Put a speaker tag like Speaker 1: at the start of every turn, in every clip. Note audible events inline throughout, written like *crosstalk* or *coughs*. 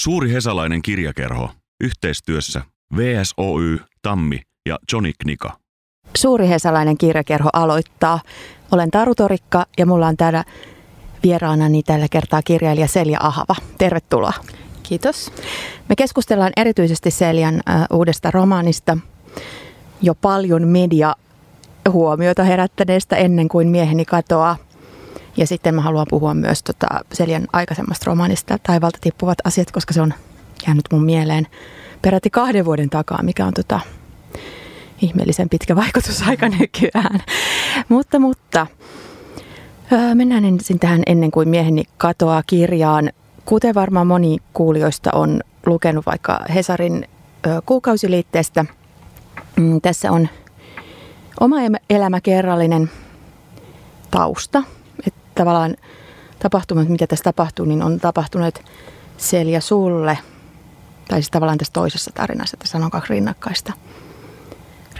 Speaker 1: Suuri hesalainen kirjakerho. Yhteistyössä VSOY, Tammi ja Johnny Knika.
Speaker 2: Suuri hesalainen kirjakerho aloittaa. Olen Taru Torikka ja mulla on täällä vieraanani tällä kertaa kirjailija Selja Ahava. Tervetuloa.
Speaker 3: Kiitos.
Speaker 2: Me keskustellaan erityisesti Seljan äh, uudesta romaanista jo paljon media huomiota herättäneestä ennen kuin mieheni katoaa. Ja sitten mä haluan puhua myös tota Seljan aikaisemmasta romaanista Taivalta tippuvat asiat, koska se on jäänyt mun mieleen peräti kahden vuoden takaa, mikä on tota ihmeellisen pitkä vaikutusaika nykyään. mutta, mutta mennään ensin tähän ennen kuin mieheni katoaa kirjaan. Kuten varmaan moni kuulijoista on lukenut vaikka Hesarin kuukausiliitteestä, mm, tässä on oma elämäkerrallinen tausta. Että tavallaan tapahtumat, mitä tässä tapahtuu, niin on tapahtunut Selja sulle, tai siis tavallaan tässä toisessa tarinassa, tässä on kaksi rinnakkaista,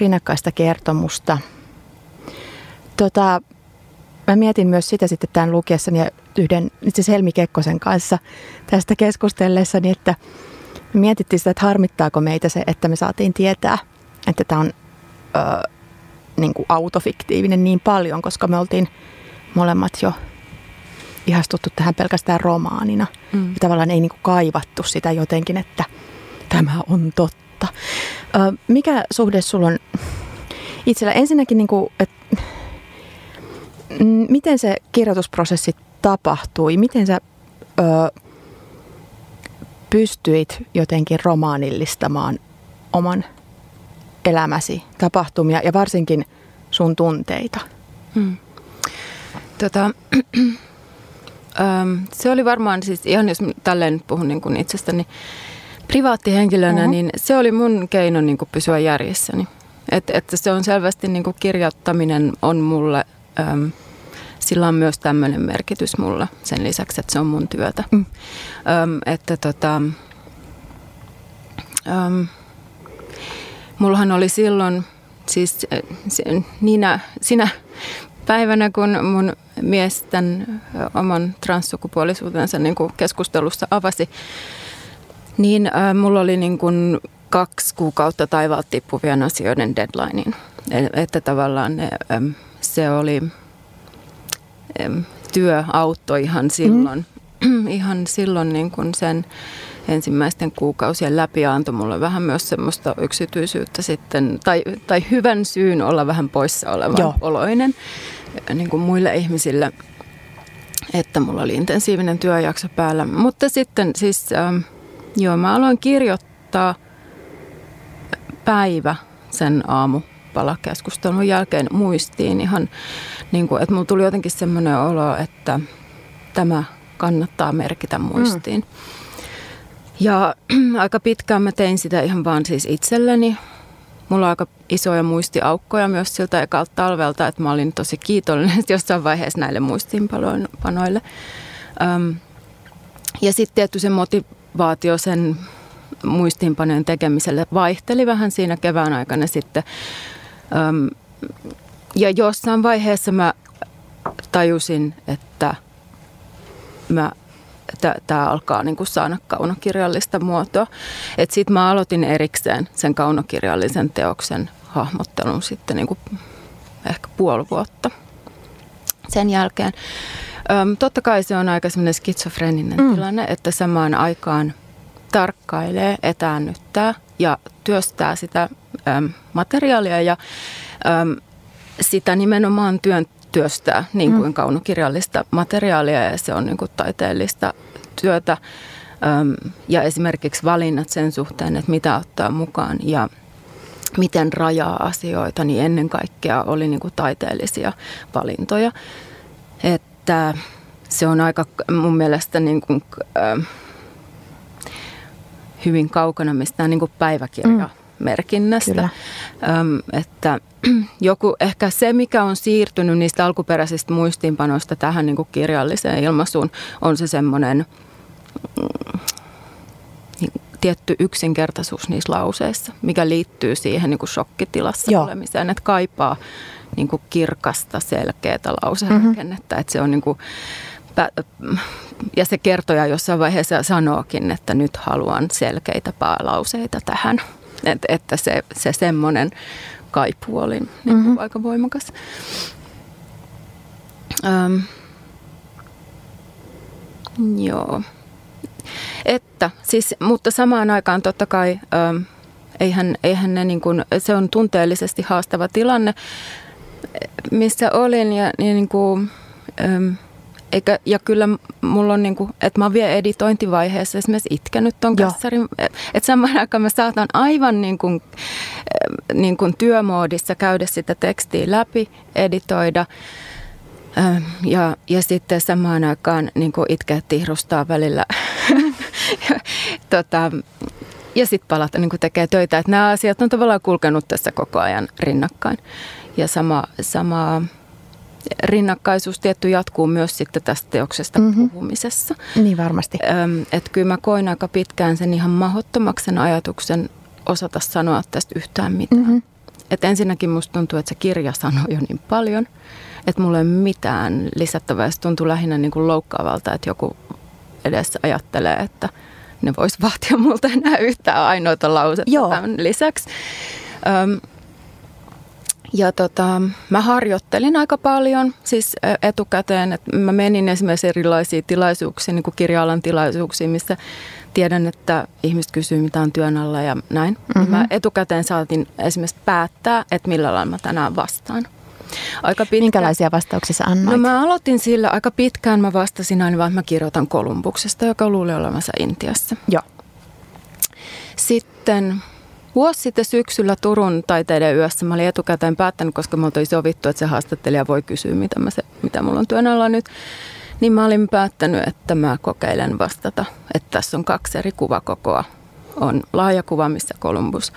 Speaker 2: rinnakkaista kertomusta. Tota, mä mietin myös sitä sitten tämän lukiessani ja yhden itse Helmi Kekkosen kanssa tästä keskustellessani, että me mietittiin sitä, että harmittaako meitä se, että me saatiin tietää, että tämä on ö, niin kuin autofiktiivinen niin paljon, koska me oltiin molemmat jo ihastuttu tähän pelkästään romaanina. Mm. Ja tavallaan ei niin kuin kaivattu sitä jotenkin, että tämä on totta. Ö, mikä suhde sulla on itsellä? Ensinnäkin, niin kuin, että miten se kirjoitusprosessi tapahtui? Miten sä ö, pystyit jotenkin romaanillistamaan oman elämäsi tapahtumia ja varsinkin sun tunteita? Hmm.
Speaker 3: Tota, *clears throat* se oli varmaan siis, ihan jos tälleen puhun niin kuin itsestäni privaattihenkilönä, uh-huh. niin se oli mun keino niin kuin pysyä järjessäni. Et, että se on selvästi niin kuin kirjoittaminen on mulle, äm, sillä on myös tämmöinen merkitys mulle sen lisäksi, että se on mun työtä. Mm. Äm, että tota, äm, mullahan oli silloin, siis niinä, sinä päivänä, kun mun mies tämän oman transsukupuolisuutensa niin kuin keskustelussa avasi, niin äh, mulla oli niin kuin kaksi kuukautta taivaalta tippuvien asioiden deadlinein. E, että tavallaan ne, se oli, työ auttoi ihan silloin, mm. *clears throat* ihan silloin niin kuin sen ensimmäisten kuukausien läpi antoi mulle vähän myös semmoista yksityisyyttä sitten, tai, tai hyvän syyn olla vähän poissa oleva Joo. oloinen niin kuin muille ihmisille, että mulla oli intensiivinen työjakso päällä. Mutta sitten siis, ähm, joo, mä aloin kirjoittaa päivä sen aamupalakeskustelun jälkeen muistiin ihan, niin kuin, että mulla tuli jotenkin semmoinen olo, että tämä kannattaa merkitä muistiin. Mm. Ja *clears throat* aika pitkään mä tein sitä ihan vaan siis itselleni. Mulla on aika isoja muistiaukkoja myös siltä ekalta talvelta, että mä olin tosi kiitollinen *laughs* jossain vaiheessa näille muistiinpanoille. Öm, ja sitten tietty se motivaatio sen muistiinpanojen tekemiselle vaihteli vähän siinä kevään aikana sitten. Öm, ja jossain vaiheessa mä tajusin, että mä tämä alkaa niin kuin saada kaunokirjallista muotoa. Sitten mä aloitin erikseen sen kaunokirjallisen teoksen hahmottelun sitten niin kuin ehkä puoli vuotta sen jälkeen. Öm, totta kai se on aika semmoinen skitsofreninen mm. tilanne, että samaan aikaan tarkkailee, etäännyttää ja työstää sitä öm, materiaalia ja öm, sitä nimenomaan työn työstää niin kuin mm. kaunokirjallista materiaalia ja se on niin kuin taiteellista työtä. Ja esimerkiksi valinnat sen suhteen, että mitä ottaa mukaan ja miten rajaa asioita, niin ennen kaikkea oli niin kuin taiteellisia valintoja. Että se on aika mun mielestä niin kuin, äh, hyvin kaukana mistään niin kuin päiväkirja. Mm merkinnästä. Kyllä. Öm, että *clears throat* joku, ehkä se, mikä on siirtynyt niistä alkuperäisistä muistiinpanoista tähän niin kuin kirjalliseen ilmaisuun, on se semmoinen mm, niin, tietty yksinkertaisuus niissä lauseissa, mikä liittyy siihen niin kuin shokkitilassa Joo. olemiseen, että kaipaa niin kuin kirkasta, selkeää lauserakennetta, mm-hmm. että se on niin kuin ja se kertoja jossain vaiheessa sanookin, että nyt haluan selkeitä päälauseita tähän. Et, että se, se semmoinen kaipuu oli niin mm-hmm. aika voimakas. Öm, joo. Että, siis, mutta samaan aikaan totta kai öm, eihän, eihän ne niin kuin, se on tunteellisesti haastava tilanne, missä olin ja, ja niin kuin, öm, eikä, ja kyllä mulla on, niin kuin, että mä oon vielä editointivaiheessa esimerkiksi itkenyt ton kassarin. Että samaan aikaan mä saatan aivan niin kuin, niin kuin työmoodissa käydä sitä tekstiä läpi, editoida. Ja, ja sitten samaan aikaan niin kuin itkeä tihrustaa välillä. *laughs* tota, ja sitten palata niin tekee töitä. Että nämä asiat on tavallaan kulkenut tässä koko ajan rinnakkain. Ja sama, sama rinnakkaisuus tietty jatkuu myös sitten tästä teoksesta mm-hmm. puhumisessa.
Speaker 2: Niin varmasti.
Speaker 3: Öm, että kyllä mä koin aika pitkään sen ihan mahdottomaksen ajatuksen osata sanoa tästä yhtään mitään. Mm-hmm. Et ensinnäkin musta tuntuu, että se kirja sanoo jo niin paljon, että mulla ei ole mitään lisättävää. Se tuntuu lähinnä niin kuin loukkaavalta, että joku edessä ajattelee, että ne vois vaatia multa enää yhtään ainoita lausetta Joo. tämän lisäksi. Öm, ja tota, mä harjoittelin aika paljon siis etukäteen, että mä menin esimerkiksi erilaisiin tilaisuuksiin, niin kuin kirja-alan tilaisuuksiin, missä tiedän, että ihmiset kysyy, mitä on työn alla ja näin. Mm-hmm. Mä etukäteen saatin esimerkiksi päättää, että millä lailla mä tänään vastaan.
Speaker 2: Aika pitkä... Minkälaisia vastauksia sä annoit?
Speaker 3: No mä aloitin sillä aika pitkään. Mä vastasin aina vaan, että mä kirjoitan Kolumbuksesta, joka luuli olevansa Intiassa.
Speaker 2: Joo.
Speaker 3: Sitten Vuosi sitten syksyllä Turun taiteiden yössä mä olin etukäteen päättänyt, koska me oltiin sovittu, että se haastattelija voi kysyä, mitä, mä se, mitä mulla on työn alla nyt. Niin mä olin päättänyt, että mä kokeilen vastata, että tässä on kaksi eri kuvakokoa. On laaja kuva, missä Columbus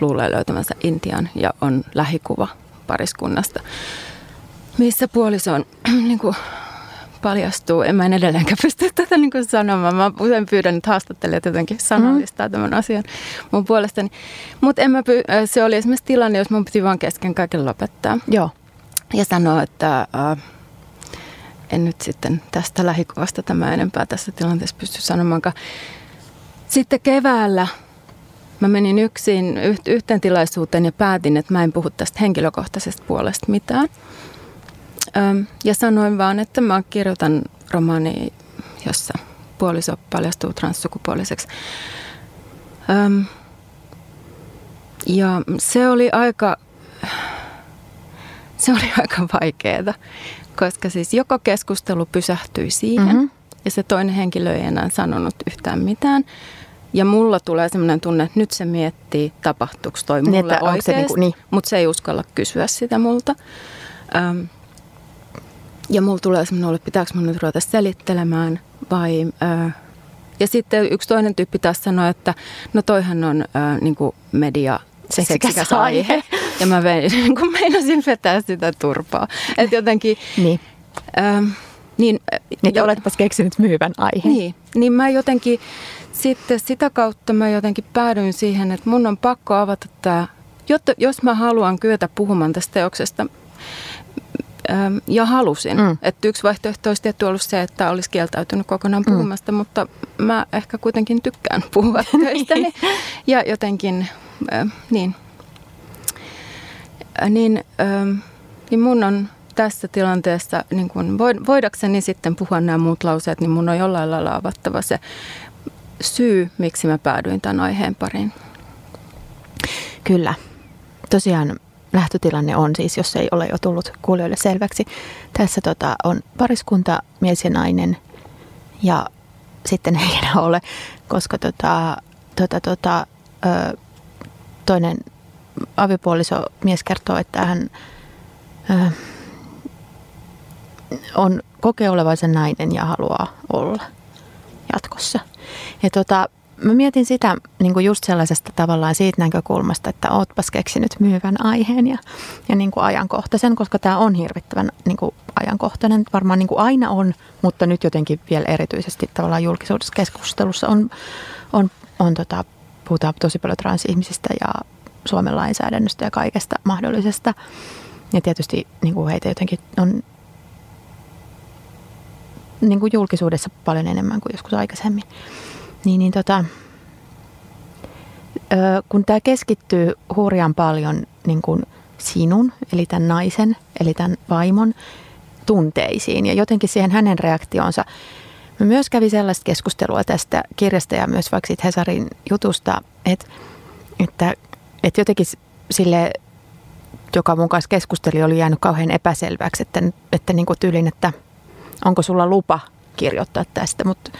Speaker 3: luulee löytämänsä Intian ja on lähikuva pariskunnasta, missä puoliso on *clears throat* niin kuin, paljastuu. En mä en edelleenkään *laughs* pysty tätä niin kuin sanomaan. Mä usein pyydän, että haastattelijat jotenkin sanallistaa mm. tämän asian mun puolestani. Mutta py- se oli esimerkiksi tilanne, jos mun piti vaan kesken kaiken lopettaa.
Speaker 2: Joo.
Speaker 3: Ja sanoa, että äh, en nyt sitten tästä lähikuvasta tämä enempää tässä tilanteessa pysty sanomaan. Sitten keväällä mä menin yksin yhteen tilaisuuteen ja päätin, että mä en puhu tästä henkilökohtaisesta puolesta mitään. Ja sanoin vaan, että mä kirjoitan romaani, jossa puoliso paljastuu transsukupuoliseksi. Ja se oli aika, *sighs* se oli aika vaikeaa, koska siis joko keskustelu pysähtyi siihen mm-hmm. ja se toinen henkilö ei enää sanonut yhtään mitään. Ja mulla tulee sellainen tunne, että nyt se miettii, tapahtuuko toi niin, mulle niin, oikeasti, niinku, niin. mutta se ei uskalla kysyä sitä multa. Öm, ja mulla tulee semmoinen että pitääkö mun nyt ruveta selittelemään vai... Ää, ja sitten yksi toinen tyyppi taas sanoi, että no toihan on ää, niin kuin media seksikäs, seksikäs aihe. Ja mä vein, *laughs* niin kuin meinasin vetää sitä turpaa. *laughs* Että jotenkin...
Speaker 2: niin.
Speaker 3: Ää, niin,
Speaker 2: niin jo, oletpas keksinyt myyvän aiheen.
Speaker 3: Niin, niin mä jotenkin sitten sitä kautta mä jotenkin päädyin siihen, että mun on pakko avata tämä, jotta jos mä haluan kyetä puhumaan tästä teoksesta, ja halusin. Mm. Että yksi vaihtoehto olisi tietty ollut se, että olisi kieltäytynyt kokonaan mm. puhumasta, mm. mutta mä ehkä kuitenkin tykkään *laughs* puhua *laughs* töistäni. ja jotenkin, äh, niin. Äh, niin, äh, niin mun on tässä tilanteessa, niin kun voidakseni sitten puhua nämä muut lauseet, niin mun on jollain lailla avattava se syy, miksi mä päädyin tämän aiheen pariin.
Speaker 2: Kyllä. Tosiaan lähtötilanne on siis, jos ei ole jo tullut kuulijoille selväksi. Tässä tota, on pariskunta, mies ja nainen ja sitten ei enää ole, koska tota, tota, tota, ö, toinen avipuoliso mies kertoo, että hän ö, on kokee nainen ja haluaa olla jatkossa. Ja tota, mä mietin sitä niin kuin just sellaisesta tavallaan siitä näkökulmasta, että ootpas keksinyt myyvän aiheen ja, ja niin kuin ajankohtaisen, koska tämä on hirvittävän niin kuin ajankohtainen. Varmaan niin kuin aina on, mutta nyt jotenkin vielä erityisesti tavallaan julkisuudessa keskustelussa on, on, on tota, puhutaan tosi paljon transihmisistä ja Suomen lainsäädännöstä ja kaikesta mahdollisesta. Ja tietysti niin kuin heitä jotenkin on niin kuin julkisuudessa paljon enemmän kuin joskus aikaisemmin. Niin, niin tota, ö, kun tämä keskittyy hurjan paljon niin kuin sinun, eli tämän naisen, eli tämän vaimon tunteisiin ja jotenkin siihen hänen reaktionsa. Mä myös kävin sellaista keskustelua tästä kirjasta ja myös vaikka siitä Hesarin jutusta, että, että, että jotenkin sille, joka mun kanssa keskusteli, oli jäänyt kauhean epäselväksi, että, että niin kuin tyylin, että onko sulla lupa kirjoittaa tästä, mutta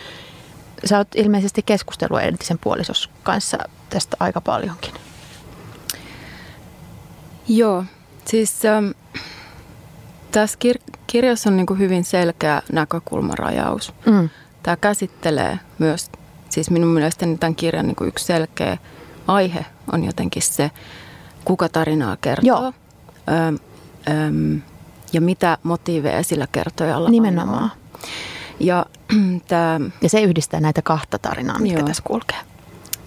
Speaker 2: sä oot ilmeisesti keskustelua entisen puolisos kanssa tästä aika paljonkin.
Speaker 3: Joo, siis ähm, tässä kir- kirjassa on niin kuin hyvin selkeä näkökulmarajaus. Mm. Tämä käsittelee myös, siis minun mielestäni tämän kirjan niin kuin yksi selkeä aihe on jotenkin se, kuka tarinaa kertoo. Joo. Öm, öm, ja mitä motiiveja sillä kertojalla
Speaker 2: Nimenomaan. On.
Speaker 3: Ja, *clears throat*
Speaker 2: tämä, ja se yhdistää näitä kahta tarinaa, mitkä joo. tässä kulkee.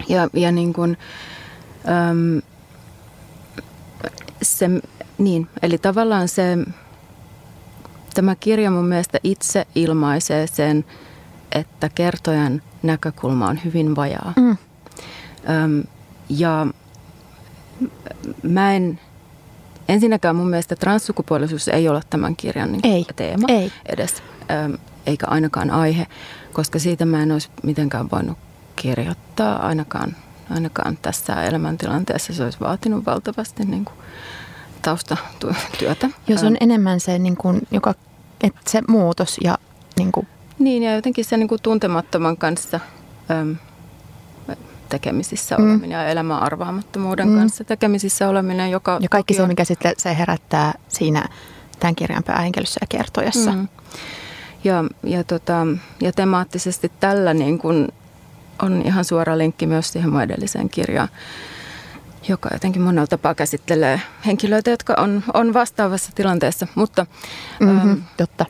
Speaker 3: Ja, ja niin kuin, öm, se, niin, eli tavallaan se, tämä kirja mun mielestä itse ilmaisee sen, että kertojan näkökulma on hyvin vajaa. Mm. Öm, ja mä en, ensinnäkään mun mielestä transsukupuolisuus ei ole tämän kirjan niin ei, teema ei. edes, öm, eikä ainakaan aihe, koska siitä mä en olisi mitenkään voinut kirjoittaa ainakaan, ainakaan tässä elämäntilanteessa. Se olisi vaatinut valtavasti niin kuin taustatyötä.
Speaker 2: Jos on enemmän se, niin kuin, joka, että se muutos ja niin kuin...
Speaker 3: Niin, ja jotenkin se niin kuin tuntemattoman kanssa äm, tekemisissä mm. oleminen ja elämän arvaamattomuuden mm. kanssa tekemisissä oleminen, joka...
Speaker 2: Ja kaikki se, mikä sitten se herättää siinä tämän kirjan päähenkilössä ja kertojassa. Mm.
Speaker 3: Ja, ja, tota, ja temaattisesti tällä niin kuin on ihan suora linkki myös siihen mun edelliseen kirjaan joka jotenkin monella tapaa käsittelee henkilöitä, jotka on, on vastaavassa tilanteessa. Mutta,
Speaker 2: mm-hmm, äm, totta.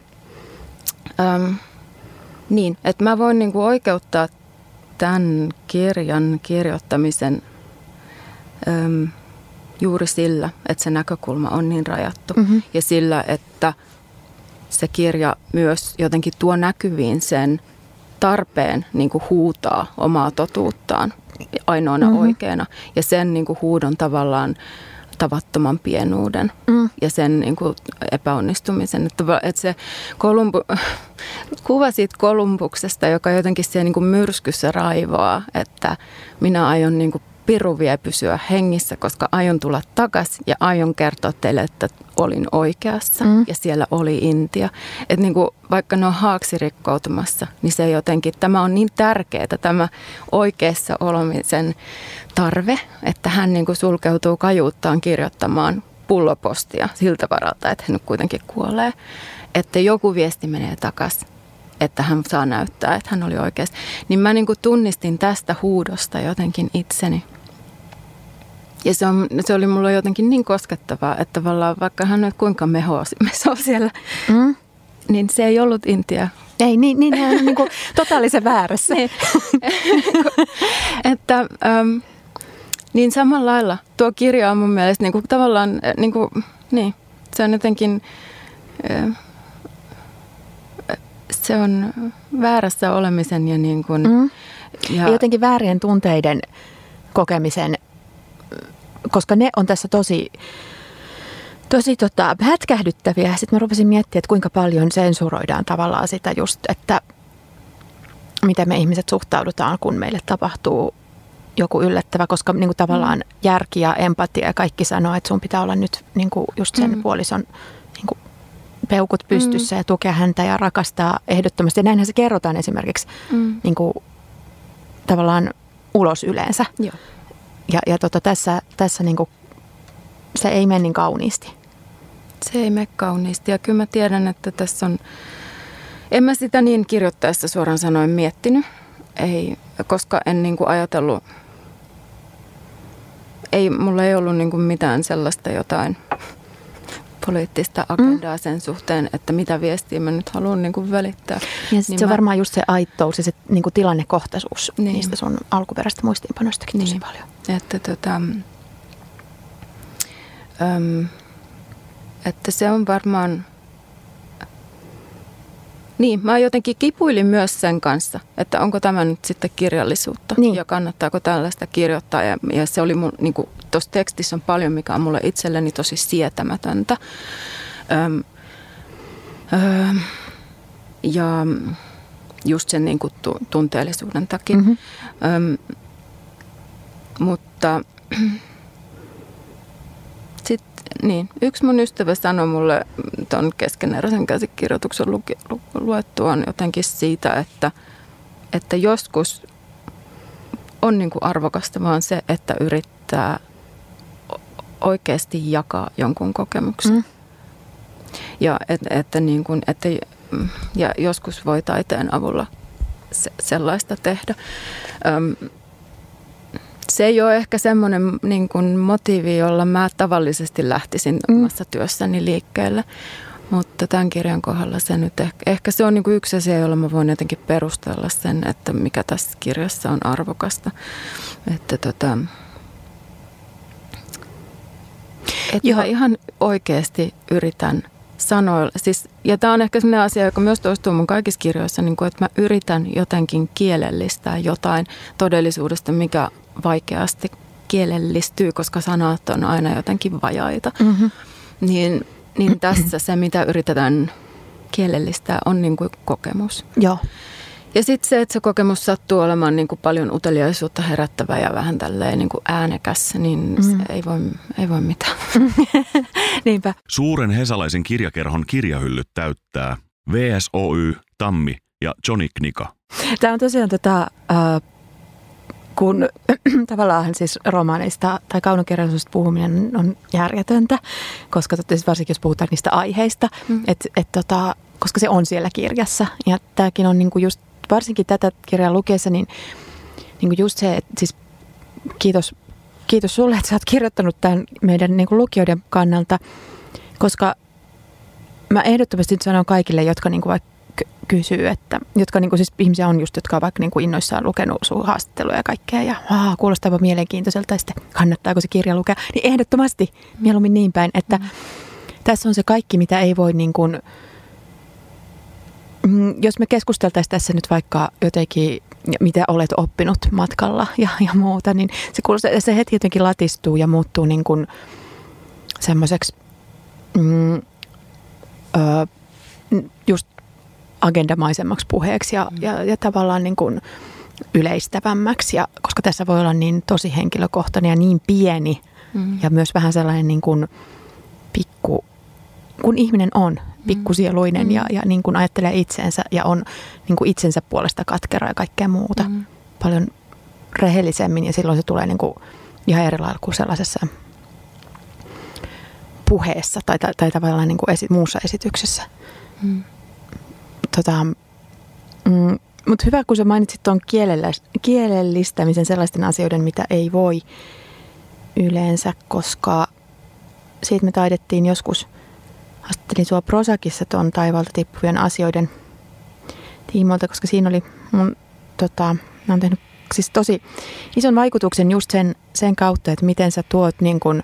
Speaker 3: Äm, niin, että mä voin niinku oikeuttaa tämän kirjan kirjoittamisen äm, juuri sillä, että se näkökulma on niin rajattu. Mm-hmm. Ja sillä, että se kirja myös jotenkin tuo näkyviin sen tarpeen niin kuin huutaa omaa totuuttaan ainoana mm-hmm. oikeana. Ja sen niin kuin huudon tavallaan tavattoman pienuuden mm. ja sen niin kuin epäonnistumisen. Että, että se Kolumbu, *laughs* kuva siitä Kolumbuksesta, joka jotenkin siellä niin kuin myrskyssä raivoaa, että minä aion niin kuin piru vie pysyä hengissä, koska aion tulla takaisin ja aion kertoa teille, että olin oikeassa mm. ja siellä oli Intia. Että niin kuin, vaikka ne on haaksi rikkoutumassa, niin se jotenkin, tämä on niin tärkeää, tämä oikeassa olemisen tarve, että hän niin kuin sulkeutuu kajuuttaan kirjoittamaan pullopostia siltä varalta, että hän nyt kuitenkin kuolee. Että joku viesti menee takaisin että hän saa näyttää, että hän oli oikeassa. Niin mä niin kuin tunnistin tästä huudosta jotenkin itseni. Ja se, on, se oli mulla jotenkin niin koskettavaa, että tavallaan vaikka hän nyt kuinka mehoa, *laughs* mesoo siellä, mm. niin se ei ollut Intia.
Speaker 2: Ei, niin, niin hän on niin kuin *laughs* totaalisen väärässä. niin. *laughs*
Speaker 3: että, äm, niin samalla lailla tuo kirja on mun mielestä niin kuin, tavallaan, niin, kuin, niin se on jotenkin, äh, se on väärässä olemisen ja niin kuin, mm.
Speaker 2: ja, jotenkin väärien tunteiden kokemisen koska ne on tässä tosi, tosi tota, hätkähdyttäviä. Sitten mä rupesin miettimään, että kuinka paljon sensuroidaan tavallaan sitä just, että miten me ihmiset suhtaudutaan, kun meille tapahtuu joku yllättävä, koska niin kuin tavallaan mm. järki ja empatia ja kaikki sanoo, että sun pitää olla nyt niin kuin just sen mm. puolison peukut pystyssä mm. ja tukea häntä ja rakastaa ehdottomasti. Ja näinhän se kerrotaan esimerkiksi mm. niin kuin, tavallaan ulos yleensä. Joo. Ja, ja tota, tässä, tässä niin kuin, se ei mene niin kauniisti.
Speaker 3: Se ei mene kauniisti ja kyllä mä tiedän, että tässä on, en mä sitä niin kirjoittaessa suoraan sanoen miettinyt, ei, koska en niin kuin ajatellut, ei, mulla ei ollut niin kuin mitään sellaista jotain poliittista agendaa mm. sen suhteen, että mitä viestiä mä nyt haluan niin kuin välittää.
Speaker 2: Ja niin se mä... on varmaan just se aittous ja se niin kuin tilannekohtaisuus niin. niistä sun alkuperäistä muistiinpanoistakin niin. tosi paljon.
Speaker 3: Että, tota, äm, että se on varmaan, Niin, mä jotenkin kipuilin myös sen kanssa, että onko tämä nyt sitten kirjallisuutta niin. ja kannattaako tällaista kirjoittaa. Ja, ja se oli mun, niin tuossa tekstissä on paljon, mikä on mulle itselleni tosi sietämätöntä. Öm, öm, ja just sen niin kuin tunteellisuuden takia. Mm-hmm. Öm, mutta *clears throat* niin, yksi mun ystävä sanoi mulle tuon keskeneräisen käsikirjoituksen lu, lu, luettuaan jotenkin siitä, että, että joskus on niin kuin arvokasta vaan se, että yrittää oikeasti jakaa jonkun kokemuksen. Mm. Ja, et, että niin kuin, että, ja joskus voi taiteen avulla se, sellaista tehdä. Öm, se ei ole ehkä semmoinen niin kuin motiivi, jolla mä tavallisesti lähtisin mm. omassa työssäni liikkeelle. Mutta tämän kirjan kohdalla se nyt ehkä, ehkä se on niin kuin yksi asia, jolla mä voin jotenkin perustella sen, että mikä tässä kirjassa on arvokasta. Että tota, että Joo. ihan oikeasti yritän sanoilla. Siis, ja tämä on ehkä sellainen asia, joka myös toistuu mun kaikissa kirjoissa, niin kuin, että mä yritän jotenkin kielellistää jotain todellisuudesta, mikä vaikeasti kielellistyy, koska sanat on aina jotenkin vajaita. Mm-hmm. Niin, niin tässä se, mitä yritetään kielellistää, on niin kuin kokemus.
Speaker 2: Joo.
Speaker 3: Ja sitten se, että se kokemus sattuu olemaan niin kuin paljon uteliaisuutta herättävä ja vähän tälleen niin kuin äänekäs, niin mm. ei, voi, ei voi mitään. *laughs*
Speaker 2: Niinpä.
Speaker 1: Suuren hesalaisen kirjakerhon kirjahyllyt täyttää VSOY, Tammi ja Johnny Knika.
Speaker 2: Tämä on tosiaan tota, äh, kun *clears throat* tavallaan siis romaaneista tai kaunokirjallisuudesta puhuminen on järjetöntä, koska siis varsinkin jos puhutaan niistä aiheista, mm. et, et tota, koska se on siellä kirjassa. Ja tämäkin on niinku just, varsinkin tätä kirjaa lukeessa, niin niinku just se, että siis kiitos, kiitos sulle, että sä oot kirjoittanut tämän meidän niinku lukijoiden kannalta, koska mä ehdottomasti nyt sanon kaikille, jotka niinku vaikka kysyy, että, jotka niin kuin siis ihmisiä on just, jotka on vaikka niin kuin innoissaan lukenut sun haastatteluja ja kaikkea ja aa, kuulostaa mielenkiintoiselta ja sitten kannattaako se kirja lukea, niin ehdottomasti mieluummin niin päin, että mm. tässä on se kaikki, mitä ei voi niin kuin, jos me keskusteltaisiin tässä nyt vaikka jotenkin, mitä olet oppinut matkalla ja, ja muuta, niin se, kuulostaa, se heti jotenkin latistuu ja muuttuu niin kuin semmoiseksi mm, ö, just agendamaisemmaksi puheeksi ja, mm. ja, ja tavallaan niin kuin yleistävämmäksi, ja, koska tässä voi olla niin tosi henkilökohtainen ja niin pieni mm. ja myös vähän sellainen niin kuin pikku, kun ihminen on mm. Pikkusieluinen mm. ja, ja niin kuin ajattelee itseensä ja on niin kuin itsensä puolesta katkera ja kaikkea muuta mm. paljon rehellisemmin ja silloin se tulee niin kuin ihan eri lailla kuin sellaisessa puheessa tai, tai, tai tavallaan niin kuin esi, muussa esityksessä. Mm tota, mm, mutta hyvä, kun sä mainitsit tuon kielellistämisen sellaisten asioiden, mitä ei voi yleensä, koska siitä me taidettiin joskus, haastattelin sua Prosakissa tuon taivalta tippuvien asioiden tiimoilta, koska siinä oli mun, tota, mä oon tehnyt siis tosi ison vaikutuksen just sen, sen kautta, että miten sä tuot niin kun,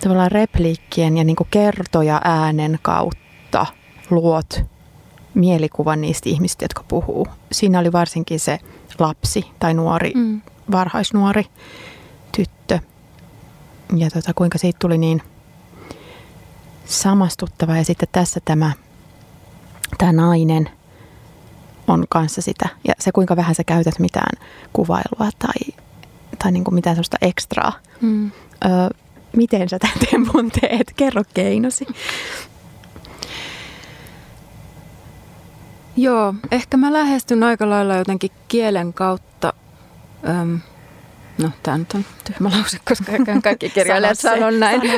Speaker 2: tavallaan repliikkien ja niin kertoja äänen kautta luot mielikuvan niistä ihmistä, jotka puhuu. Siinä oli varsinkin se lapsi tai nuori, mm. varhaisnuori tyttö. Ja tota, kuinka siitä tuli niin samastuttava. Ja sitten tässä tämä, tämä nainen on kanssa sitä. Ja se, kuinka vähän sä käytät mitään kuvailua tai, tai niin kuin mitään sellaista ekstraa. Mm. Öö, miten sä tämän tempun teet? Kerro keinosi.
Speaker 3: Joo, ehkä mä lähestyn aika lailla jotenkin kielen kautta. Öm, no, tämä nyt on tyhmä lause, koska kaikki kirjailijat sanoo näin. *laughs*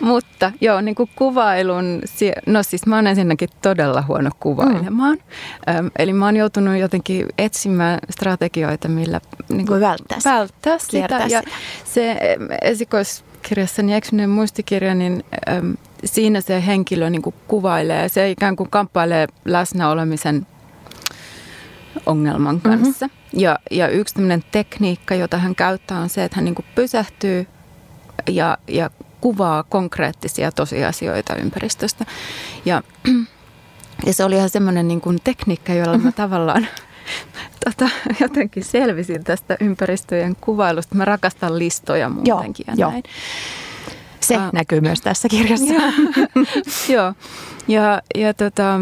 Speaker 3: Mutta joo, niin kuin kuvailun, no siis mä oon ensinnäkin todella huono kuvailemaan. Mm. Eli mä oon joutunut jotenkin etsimään strategioita, millä
Speaker 2: niin kuin välttää,
Speaker 3: välttää sitä. Ja se esikoiskirjassani Eksyneen muistikirja, niin öm, siinä se henkilö niin kuin kuvailee, se ikään kuin kamppailee läsnäolemisen ongelman mhm. kanssa. Mm-hmm. Ja, ja yksi tämmöinen tekniikka, jota hän käyttää, on se, että hän niin pysähtyy ja, ja kuvaa konkreettisia tosiasioita ympäristöstä. Ja, *clears throat* ja se oli ihan semmoinen niin kuin tekniikka, jolla mä tavallaan *laughs* tota, jotenkin selvisin tästä ympäristöjen kuvailusta. Mä rakastan listoja muutenkin joo, ja näin.
Speaker 2: Se uh, näkyy myös tässä kirjassa. *laughs*
Speaker 3: joo. Ja, ja, tota,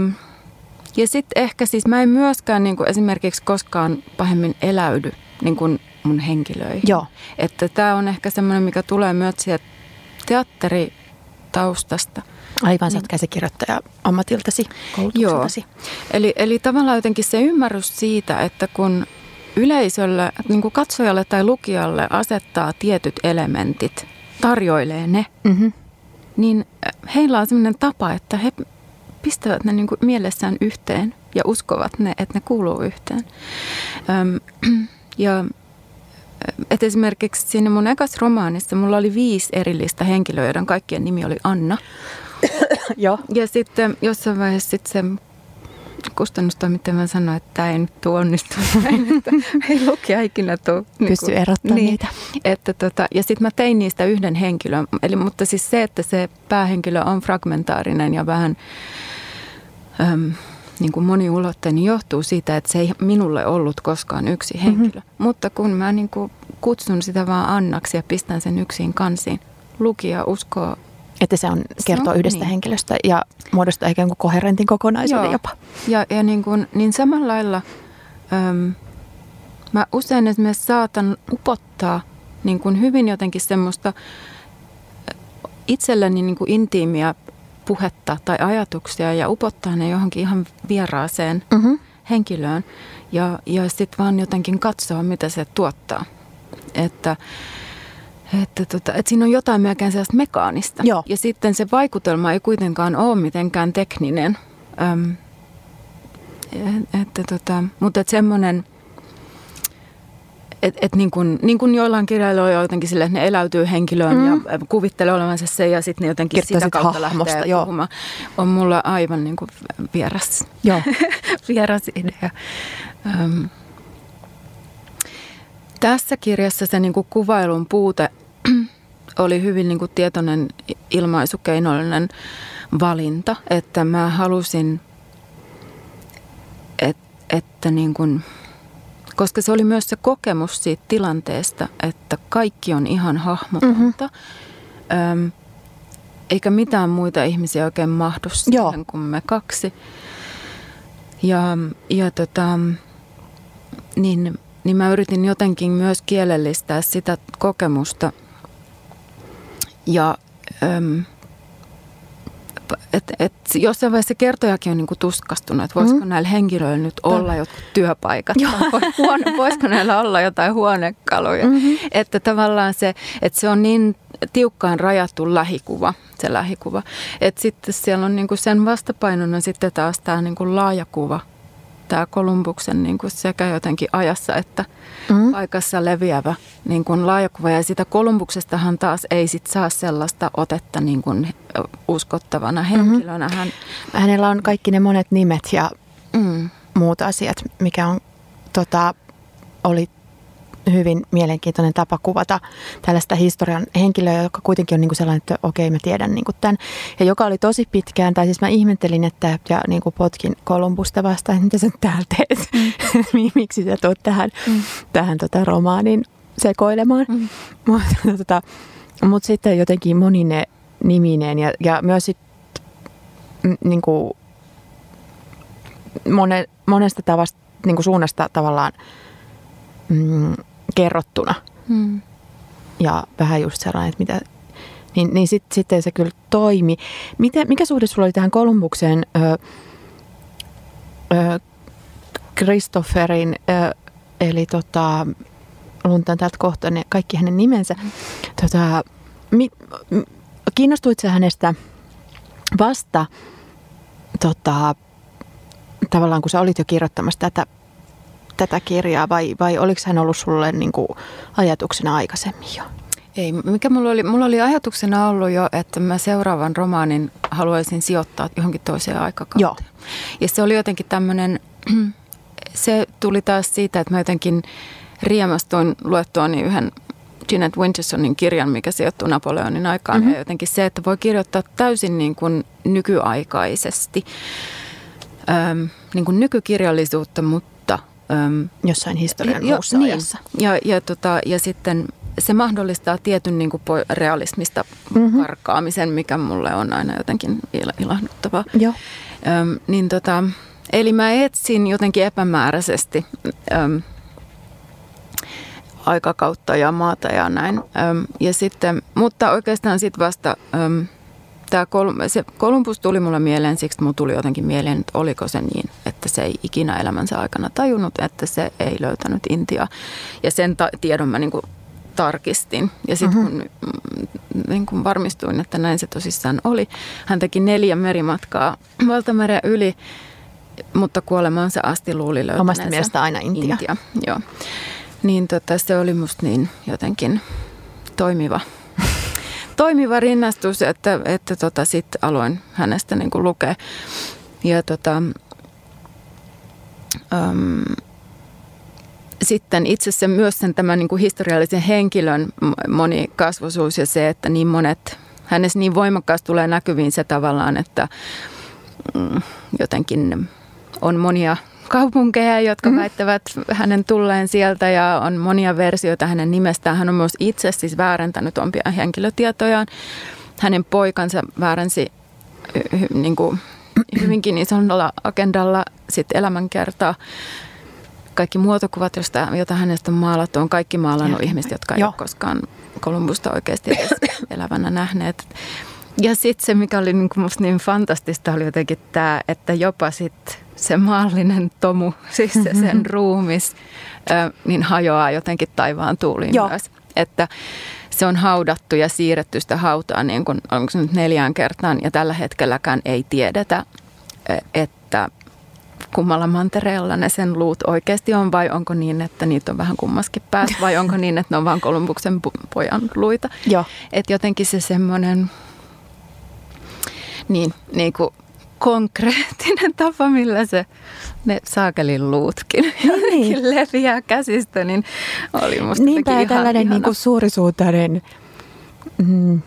Speaker 3: ja sitten ehkä siis mä en myöskään niin kuin esimerkiksi koskaan pahemmin eläydy niin kuin mun henkilöihin.
Speaker 2: Joo.
Speaker 3: Että tämä on ehkä semmoinen, mikä tulee myös sieltä teatteritaustasta.
Speaker 2: Aivan, sä oot niin. käsikirjoittaja ammatiltasi, koulutukseltasi.
Speaker 3: Joo. Eli, eli tavallaan jotenkin se ymmärrys siitä, että kun yleisölle, niin kuin katsojalle tai lukijalle asettaa tietyt elementit, tarjoilee ne, mm-hmm. niin heillä on sellainen tapa, että he pistävät ne niin kuin mielessään yhteen ja uskovat ne, että ne kuuluu yhteen. Öm, *clears throat* ja et esimerkiksi siinä mun ekas romaanissa mulla oli viisi erillistä henkilöä, joiden kaikkien nimi oli Anna. *coughs*
Speaker 2: Joo.
Speaker 3: Ja sitten jossain vaiheessa sit se kustannustoimittaja sanoi, että tämä ei nyt tule onnistumaan, *laughs* että ei lukija ikinä tule.
Speaker 2: Niin Pysty erottamaan niin, niitä.
Speaker 3: Että tota, ja sitten mä tein niistä yhden henkilön. Eli, mutta siis se, että se päähenkilö on fragmentaarinen ja vähän äm, niin kuin moniulotteinen, johtuu siitä, että se ei minulle ollut koskaan yksi mhm. henkilö. Mm-hmm. Mutta kun mä niin kuin kutsun sitä vaan Annaksi ja pistän sen yksin kansiin, lukija uskoo
Speaker 2: että se on kertoo on, yhdestä niin. henkilöstä ja muodostaa ikään kuin koherentin kokonaisuuden Joo. jopa.
Speaker 3: Ja, ja niin, kuin, niin samalla lailla äm, mä usein esimerkiksi saatan upottaa niin kuin hyvin jotenkin semmoista itselleni niin kuin intiimiä puhetta tai ajatuksia ja upottaa ne johonkin ihan vieraaseen mm-hmm. henkilöön ja, ja sitten vaan jotenkin katsoa, mitä se tuottaa. Että että, tota, että siinä on jotain melkein sellaista mekaanista.
Speaker 2: Joo.
Speaker 3: Ja sitten se vaikutelma ei kuitenkaan ole mitenkään tekninen. Öm, että, tota, mutta että semmoinen, että et niin kuin, niin kuin joillain kirjailijoilla on jotenkin sille, että ne eläytyy henkilöön mm. ja kuvittelee olevansa se ja sitten ne jotenkin Kirjoittaa sitä kautta hahmosta, lähtee joo. puhumaan. On mulla aivan niin kuin vieras,
Speaker 2: joo. *laughs*
Speaker 3: vieras idea. Öm, tässä kirjassa se niin kuin kuvailun puute *clears throat* oli hyvin niin kuin tietoinen ilmaisukeinollinen valinta, että mä halusin, et, että niin kuin, koska se oli myös se kokemus siitä tilanteesta, että kaikki on ihan hahmotonta, mm-hmm. Öm, eikä mitään muita ihmisiä oikein mahdu siihen kuin me kaksi. Ja, ja tota, niin niin mä yritin jotenkin myös kielellistää sitä kokemusta. Ja äm, et, et jossain vaiheessa kertojakin on niinku tuskastunut, että voisiko mm. näillä henkilöillä nyt olla jotkut työpaikat. Huone, *laughs* voisiko näillä olla jotain huonekaluja. Mm-hmm. Että tavallaan se, että se on niin tiukkaan rajattu lähikuva, se lähikuva. Että sitten siellä on niinku sen vastapainona sitten taas tämä niinku laaja kuva – tämä Kolumbuksen niin kuin sekä jotenkin ajassa että mm. paikassa leviävä niin kuin laajakuva. Ja sitä Kolumbuksestahan taas ei sit saa sellaista otetta niin kuin uskottavana mm-hmm. henkilönä. Hän,
Speaker 2: Hänellä on kaikki ne monet nimet ja mm. muut asiat, mikä on, tota, oli hyvin mielenkiintoinen tapa kuvata tällaista historian henkilöä, joka kuitenkin on niin kuin sellainen, että okei mä tiedän niin kuin tämän. Ja joka oli tosi pitkään, tai siis mä ihmettelin, että ja niin kuin potkin Kolumbusta vastaan, että mitä sä täällä teet, mm. *laughs* miksi sä tuot tähän, mm. tähän tota romaanin sekoilemaan. Mm. *laughs* Mutta tota, mut sitten jotenkin monine nimineen ja, ja myös sit, niin kuin mone, monesta tavasta, niin kuin suunnasta tavallaan mm, kerrottuna. Hmm. Ja vähän just sellainen, että mitä, niin, niin sitten sit se kyllä toimi. Miten, mikä suhde sulla oli tähän Kolumbukseen Christopherin, eli tota, luntaan täältä kohta ne, kaikki hänen nimensä. Tota, mi, kiinnostuit sä hänestä vasta tota, tavallaan, kun sä olit jo kirjoittamassa tätä tätä kirjaa vai, vai oliko hän ollut sulle niin kuin ajatuksena aikaisemmin jo?
Speaker 3: Ei, mikä mulla oli, mulla oli ajatuksena ollut jo, että mä seuraavan romaanin haluaisin sijoittaa johonkin toiseen aikakauteen. Joo. Ja se oli jotenkin tämmöinen, *clears throat* se tuli taas siitä, että mä jotenkin riemastuin luettuani yhden Jeanette Wintersonin kirjan, mikä sijoittuu Napoleonin aikaan. Mm-hmm. Ja jotenkin se, että voi kirjoittaa täysin niin kuin nykyaikaisesti äm, niin kuin nykykirjallisuutta, mutta... Äm,
Speaker 2: Jossain historian jo, muussa niin, ajassa.
Speaker 3: Ja, ja, tota, ja sitten se mahdollistaa tietyn niin kuin realismista mm-hmm. karkaamisen, mikä mulle on aina jotenkin ilahduttavaa.
Speaker 2: Joo.
Speaker 3: Öm, niin tota, eli mä etsin jotenkin epämääräisesti öm, aikakautta ja maata ja näin. Öm, ja sitten, mutta oikeastaan sitten vasta öm, tämä Kol- se Kolumbus tuli mulle mieleen, siksi mulle tuli jotenkin mieleen, että oliko se niin, että se ei ikinä elämänsä aikana tajunnut, että se ei löytänyt Intia. Ja sen ta- tiedon mä niin kuin tarkistin. Ja sitten mm-hmm. kun, mm, niin kun varmistuin, että näin se tosissaan oli, hän teki neljä merimatkaa valtameren yli, mutta kuolemaansa asti luuli löytäneensä.
Speaker 2: Omasta mielestä aina Intia.
Speaker 3: Intia joo. Niin tota, se oli musta niin jotenkin toimiva, toimiva rinnastus, että, että tota, sitten aloin hänestä niin lukea. Ja tota, um, sitten itse asiassa myös sen tämän niin kuin historiallisen henkilön monikasvoisuus ja se, että niin monet, hänessä niin voimakkaasti tulee näkyviin se tavallaan, että mm, jotenkin on monia kaupunkeja, jotka mm. väittävät hänen tulleen sieltä ja on monia versioita hänen nimestään. Hän on myös itse siis väärentänyt ompia henkilötietojaan. Hänen poikansa väärensi niin kuin, hyvinkin isolla agendalla sit elämänkertaa kaikki muotokuvat, josta, joita hänestä on maalattu, on kaikki maalannut ihmiset, jotka ei ole koskaan Kolumbusta oikeasti edes *coughs* elävänä nähneet. Ja sitten se, mikä oli niin musta niin fantastista, oli jotenkin tämä, että jopa sitten se maallinen tomu, *laughs* siis se sen mm-hmm. ruumis, niin hajoaa jotenkin taivaan tuuliin Joo. myös. Että se on haudattu ja siirretty sitä hautaa niin kuin, onko se nyt neljään kertaan ja tällä hetkelläkään ei tiedetä, että kummalla mantereella ne sen luut oikeasti on vai onko niin, että niitä on vähän kummaskin päässä vai *laughs* onko niin, että ne on vain Kolumbuksen pojan luita.
Speaker 2: Joo.
Speaker 3: Että jotenkin se semmoinen niin, niin kuin konkreettinen *laughs* tapa, millä se ne saakelin luutkin niin. leviää käsistä, niin oli musta
Speaker 2: Niinpä
Speaker 3: ihan
Speaker 2: tällainen niin kuin suurisuutainen mm,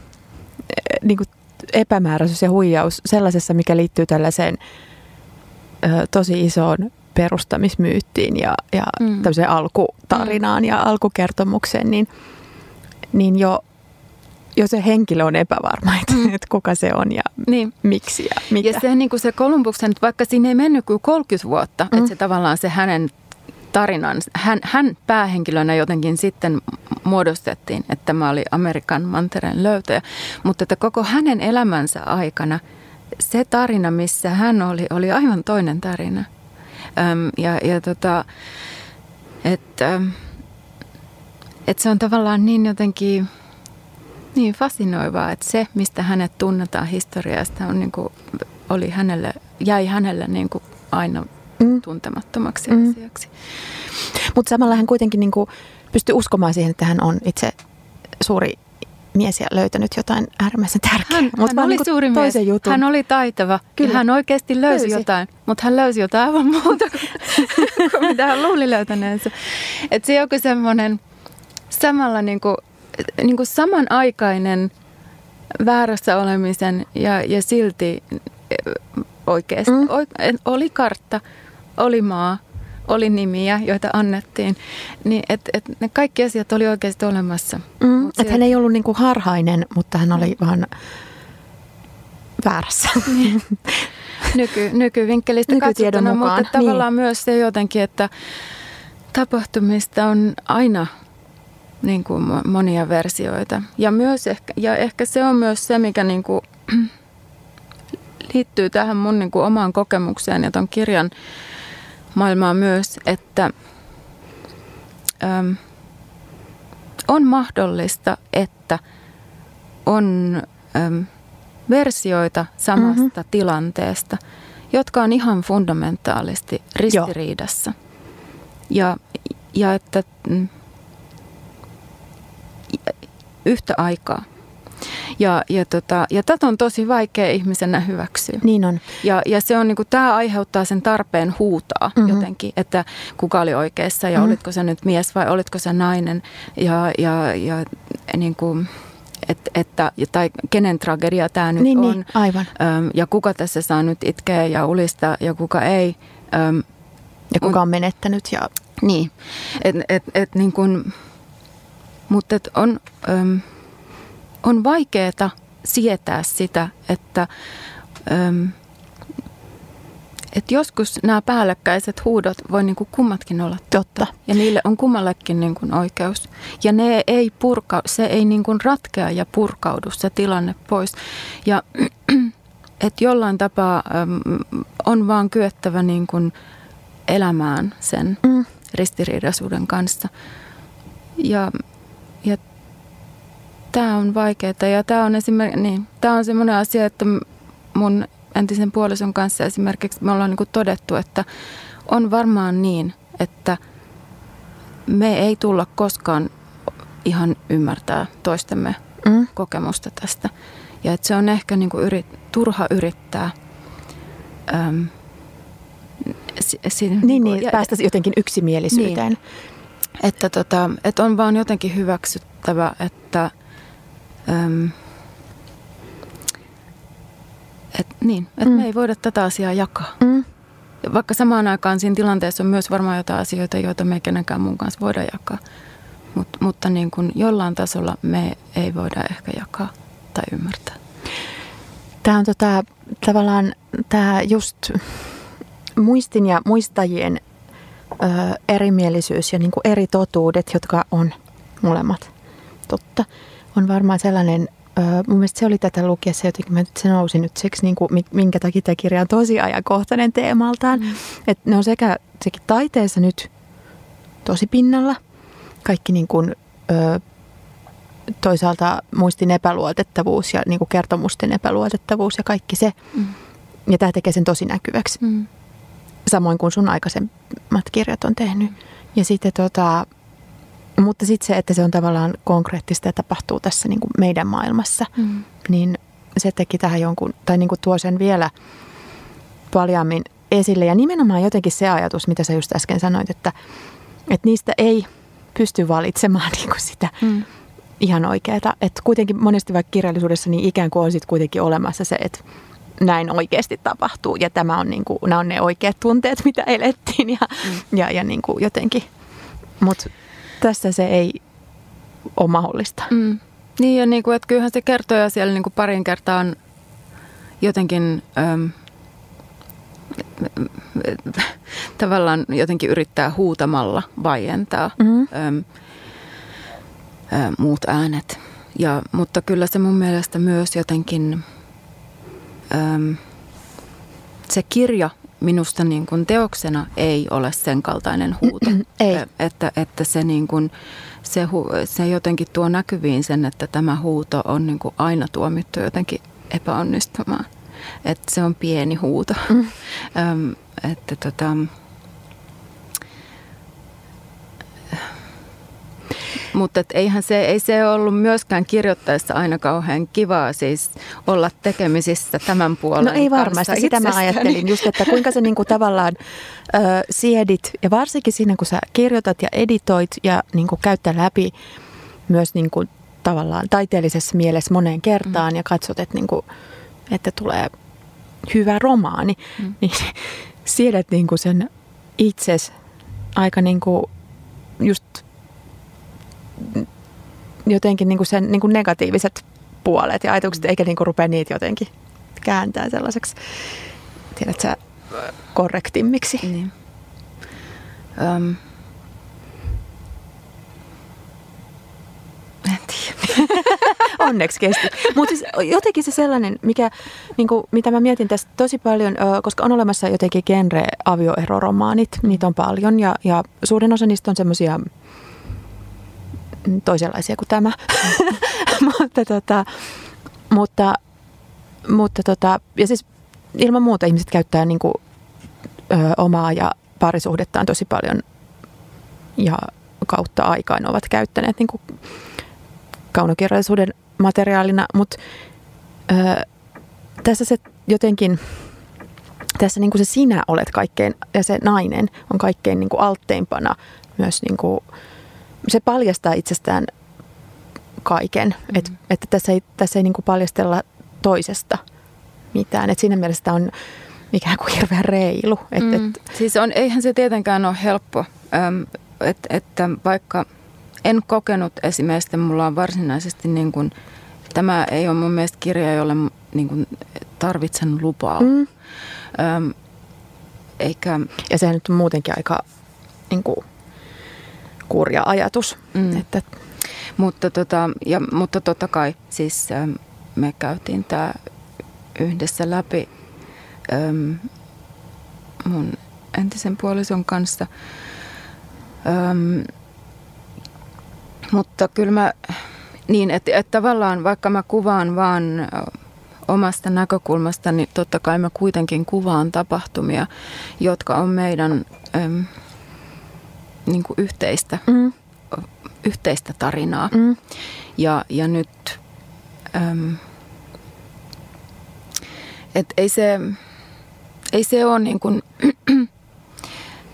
Speaker 2: niin kuin epämääräisyys ja huijaus sellaisessa, mikä liittyy tällaiseen ö, tosi isoon perustamismyyttiin ja, ja mm. tämmöiseen alkutarinaan mm. ja alkukertomukseen, niin, niin jo, jo se henkilö on epävarma, että, mm. että kuka se on ja niin. miksi ja mitä.
Speaker 3: Ja se, niin kuin se Kolumbuksen, vaikka siinä ei mennyt kuin 30 vuotta, mm. että se tavallaan se hänen tarinan, hän, hän päähenkilönä jotenkin sitten muodostettiin, että tämä oli Amerikan mantereen löytäjä, mutta että koko hänen elämänsä aikana – se tarina, missä hän oli, oli aivan toinen tarina. Öm, ja ja tota, että et se on tavallaan niin jotenkin niin fasinoivaa, että se, mistä hänet tunnetaan historiasta, on niin kuin, oli hänelle, jäi hänelle niin kuin aina mm. tuntemattomaksi mm. asiaksi.
Speaker 2: Mutta samalla hän kuitenkin niin kuin pystyi uskomaan siihen, että hän on itse suuri mies ja löytänyt jotain äärimmäisen tärkeää.
Speaker 3: Hän, hän oli niin suuri mies. Jutun. Hän oli taitava. Kyllä. hän oikeasti löysi, löysi. jotain, mutta hän löysi jotain aivan muuta kuin *laughs* mitä hän luuli löytäneensä. Että se joku semmoinen samalla niin kuin, niin kuin samanaikainen väärässä olemisen ja, ja silti oikeasti. Mm. Oli kartta, oli maa, oli nimiä, joita annettiin, niin et, et ne kaikki asiat oli oikeasti olemassa.
Speaker 2: Mm, että hän ei ollut niinku harhainen, mutta hän oli mm. vaan väärässä. *laughs* Niin.
Speaker 3: Nyky, nykyvinkkelistä katsottuna, mukaan. mutta tavallaan niin. myös se jotenkin, että tapahtumista on aina niin kuin monia versioita. Ja, myös ehkä, ja ehkä se on myös se, mikä niin kuin, *clears throat* liittyy tähän mun niin kuin omaan kokemukseen ja ton kirjan maailmaa myös, että äm, on mahdollista, että on äm, versioita samasta mm-hmm. tilanteesta, jotka on ihan fundamentaalisti ristiriidassa. Ja, ja että mm, yhtä aikaa. Ja, ja, tota, ja tätä on tosi vaikea ihmisenä hyväksyä.
Speaker 2: Niin on.
Speaker 3: Ja, ja se on niin kuin, tämä aiheuttaa sen tarpeen huutaa mm-hmm. jotenkin, että kuka oli oikeassa ja mm-hmm. olitko se nyt mies vai olitko se nainen. Ja, ja, ja niin kuin, et, että, tai kenen tragedia tämä nyt
Speaker 2: niin,
Speaker 3: on.
Speaker 2: Niin, aivan.
Speaker 3: Öm, ja kuka tässä saa nyt itkeä ja ulista ja kuka ei. Öm,
Speaker 2: ja kuka on menettänyt. Ja...
Speaker 3: Niin, et, et, et, niin kuin, mutta et on, on vaikeaa sietää sitä, että öm, et joskus nämä päällekkäiset huudot voi niin kuin kummatkin olla totta. Ja niille on kummallekin niin kuin oikeus. Ja ne ei purka, se ei niin kuin ratkea ja purkaudu se tilanne pois. Ja *clears throat* että jollain tapaa äm, on vaan kyettävä niin kuin elämään sen mm. ristiriidaisuuden kanssa. Ja, ja tämä on vaikeaa. Ja tämä on esimerkiksi, niin, tämä on semmoinen asia, että mun entisen puolison kanssa esimerkiksi me ollaan niin kuin todettu, että on varmaan niin, että me ei tulla koskaan ihan ymmärtää toistemme mm. kokemusta tästä. Ja että se on ehkä niin kuin yrit, turha yrittää äm,
Speaker 2: si, si, niin, niin, niin, ja, päästä jotenkin yksimielisyyteen. Niin,
Speaker 3: että, tota, että on vaan jotenkin hyväksyttävä, että äm, et, niin, että mm. me ei voida tätä asiaa jakaa. Mm. Vaikka samaan aikaan siinä tilanteessa on myös varmaan jotain asioita, joita me ei kenenkään muun kanssa voida jakaa. Mut, mutta niin kuin jollain tasolla me ei voida ehkä jakaa tai ymmärtää.
Speaker 2: Tämä on tota, tavallaan tämä just muistin ja muistajien ö, erimielisyys ja niin kuin eri totuudet, jotka on molemmat totta, on varmaan sellainen mun mielestä se oli tätä lukiessa jotenkin, mä, se nousi nyt siksi, niin kuin, minkä takia tämä kirja on tosi ajankohtainen teemaltaan. Mm. Että ne on sekä sekin taiteessa nyt tosi pinnalla, kaikki niin kuin, ö, toisaalta muistin epäluotettavuus ja niin kuin kertomusten epäluotettavuus ja kaikki se. Mm. Ja tämä tekee sen tosi näkyväksi. Mm. Samoin kuin sun aikaisemmat kirjat on tehnyt. Ja sitten tota, mutta sitten se, että se on tavallaan konkreettista ja tapahtuu tässä niin kuin meidän maailmassa, mm. niin se teki tähän jonkun, tai niin kuin tuo sen vielä paljammin esille. Ja nimenomaan jotenkin se ajatus, mitä sä just äsken sanoit, että, että niistä ei pysty valitsemaan *laughs* niin kuin sitä mm. ihan oikeaa. Että kuitenkin monesti vaikka kirjallisuudessa niin ikään kuin on sitten kuitenkin olemassa se, että näin oikeasti tapahtuu. Ja tämä on, niin kuin, nämä on ne oikeat tunteet, mitä elettiin ja, mm. ja, ja niin kuin jotenkin. Mutta tässä se ei ole mahdollista. Mm.
Speaker 3: Niin ja niin kuin, että kyllähän se kertoja siellä niin kuin parin kertaan jotenkin äm, *laughs* tavallaan jotenkin yrittää huutamalla vaientaa mm-hmm. äm, ä, muut äänet. Ja, mutta kyllä se mun mielestä myös jotenkin äm, se kirja minusta niin kuin teoksena ei ole sen kaltainen huuto.
Speaker 2: ei.
Speaker 3: Että, että se, niin kuin, se, se jotenkin tuo näkyviin sen, että tämä huuto on niin kuin aina tuomittu jotenkin epäonnistumaan. Että se on pieni huuto. Mm. Että tota, Mutta eihän se, ei se ollut myöskään kirjoittaessa aina kauhean kivaa siis olla tekemisissä tämän puolen
Speaker 2: No ei varmasti, sitä mä ajattelin just, että kuinka sä niinku tavallaan ö, siedit ja varsinkin siinä kun sä kirjoitat ja editoit ja niinku käyttää läpi myös niinku tavallaan taiteellisessa mielessä moneen kertaan mm. ja katsot, että, niinku, että tulee hyvä romaani, mm. niin siedät niinku sen itses aika niinku just jotenkin niin kuin sen niin kuin negatiiviset puolet ja ajatukset, eikä niin kuin rupea niitä jotenkin kääntää sellaiseksi, tiedätkö korrektimmiksi. Niin. Um.
Speaker 3: En tiedä. *laughs*
Speaker 2: Onneksi kesti. Mutta siis jotenkin se sellainen, mikä, niin kuin, mitä mä mietin tästä tosi paljon, koska on olemassa jotenkin genre-avioeroromaanit, niitä on paljon ja, ja suurin osa niistä on semmoisia toisenlaisia kuin tämä. *laughs* mutta, tota, mutta, mutta tota, ja siis ilman muuta ihmiset käyttää niin kuin, ö, omaa ja parisuhdettaan tosi paljon ja kautta aikaan ovat käyttäneet niin kuin kaunokirjallisuuden materiaalina, mutta ö, tässä se jotenkin, tässä niin kuin se sinä olet kaikkein, ja se nainen on kaikkein niin kuin altteimpana myös, niin kuin, se paljastaa itsestään kaiken, mm. Et, että tässä ei, tässä ei niin kuin paljastella toisesta mitään, että siinä mielessä on ikään kuin hirveän reilu. Et, mm.
Speaker 3: et, siis on, eihän se tietenkään ole helppo, ähm, et, että vaikka en kokenut esimerkiksi, mulla on varsinaisesti niin kuin, tämä ei ole mun mielestä kirja, jolle niin kuin tarvitsen lupaa. Mm. Ähm, eikä...
Speaker 2: Ja sehän nyt on muutenkin aika niin kuin, kurja ajatus. Mm. Että...
Speaker 3: Mutta, tota, ja, mutta totta kai siis ähm, me käytiin tämä yhdessä läpi ähm, mun entisen puolison kanssa. Ähm, mutta kyllä mä, niin että, että tavallaan vaikka mä kuvaan vaan omasta näkökulmasta, niin totta kai mä kuitenkin kuvaan tapahtumia, jotka on meidän äm, niin kuin yhteistä, mm. yhteistä tarinaa. Mm. Ja, ja nyt, äm, et ei se, ei se ole niin kuin, *clears throat*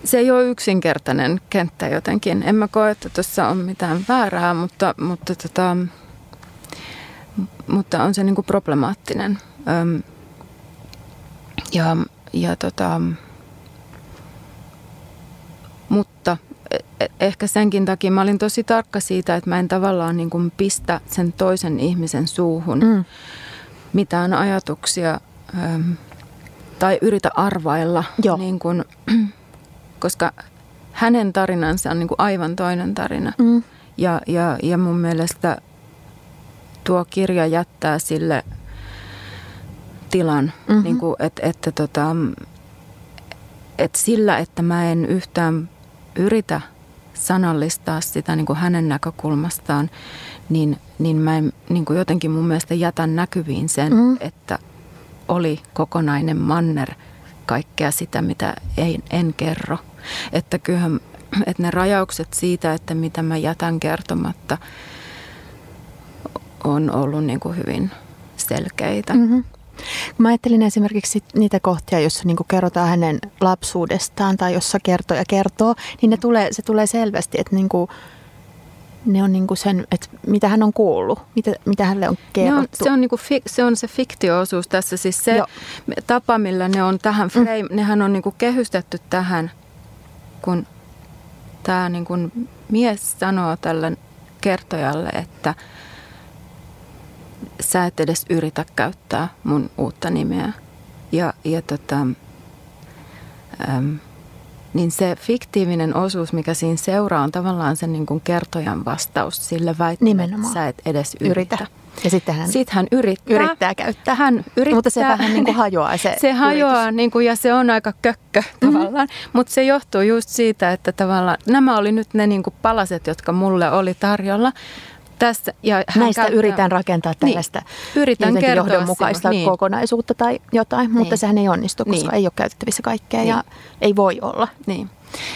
Speaker 3: se ei ole yksinkertainen kenttä jotenkin. En mä koe, että tuossa on mitään väärää, mutta, mutta, tota, mutta on se niin kuin problemaattinen. Öm, ja, ja tota, ehkä senkin takia mä olin tosi tarkka siitä, että mä en tavallaan niin kuin pistä sen toisen ihmisen suuhun mm. mitään ajatuksia öm, tai yritä arvailla. Joo. Niin kuin, *clears throat* koska hänen tarinansa on niin kuin aivan toinen tarina. Mm. Ja, ja, ja mun mielestä tuo kirja jättää sille tilan, mm-hmm. niin kuin, että, että, tota, että sillä, että mä en yhtään yritä sanallistaa sitä niin kuin hänen näkökulmastaan, niin, niin mä en, niin kuin jotenkin mun mielestä jätän näkyviin sen, mm. että oli kokonainen manner kaikkea sitä, mitä ei, en kerro. Että kyllähän että ne rajaukset siitä, että mitä mä jätän kertomatta, on ollut niin kuin hyvin selkeitä. Mm-hmm.
Speaker 2: Mä ajattelin esimerkiksi niitä kohtia, joissa niin kerrotaan hänen lapsuudestaan tai jossa kertoo ja kertoo, niin ne tulee, se tulee selvästi, että niin kuin, ne on niin kuin sen, että mitä hän on kuullut, mitä, mitä hänelle on kerrottu.
Speaker 3: on, se, on niin kuin, se on se fiktioosuus tässä, siis se Joo. tapa, millä ne on tähän mm. frame, mm. nehän on niin kuin kehystetty tähän, kun tämä niin kuin mies sanoo tälle kertojalle, että sä et edes yritä käyttää mun uutta nimeä. Ja, ja tota, äm, niin se fiktiivinen osuus, mikä siinä seuraa, on tavallaan sen niin kuin kertojan vastaus sille väitteelle, että sä et edes yritä. yritä.
Speaker 2: Ja sitten hän,
Speaker 3: sitten hän yrittää.
Speaker 2: yrittää käyttää.
Speaker 3: Hän yrittää.
Speaker 2: Mutta se vähän niin kuin hajoaa se
Speaker 3: Se hajoaa niin kuin, ja se on aika kökkö mm-hmm. tavallaan. Mutta se johtuu just siitä, että tavallaan nämä oli nyt ne niin kuin palaset, jotka mulle oli tarjolla.
Speaker 2: Tässä, ja hän Näistä käyttää, yritän rakentaa niin, tällaista niin, yritän johdonmukaista niin. kokonaisuutta tai jotain, niin. mutta sehän ei onnistu, koska niin. ei ole käytettävissä kaikkea niin. ja ei voi olla.
Speaker 3: Niin.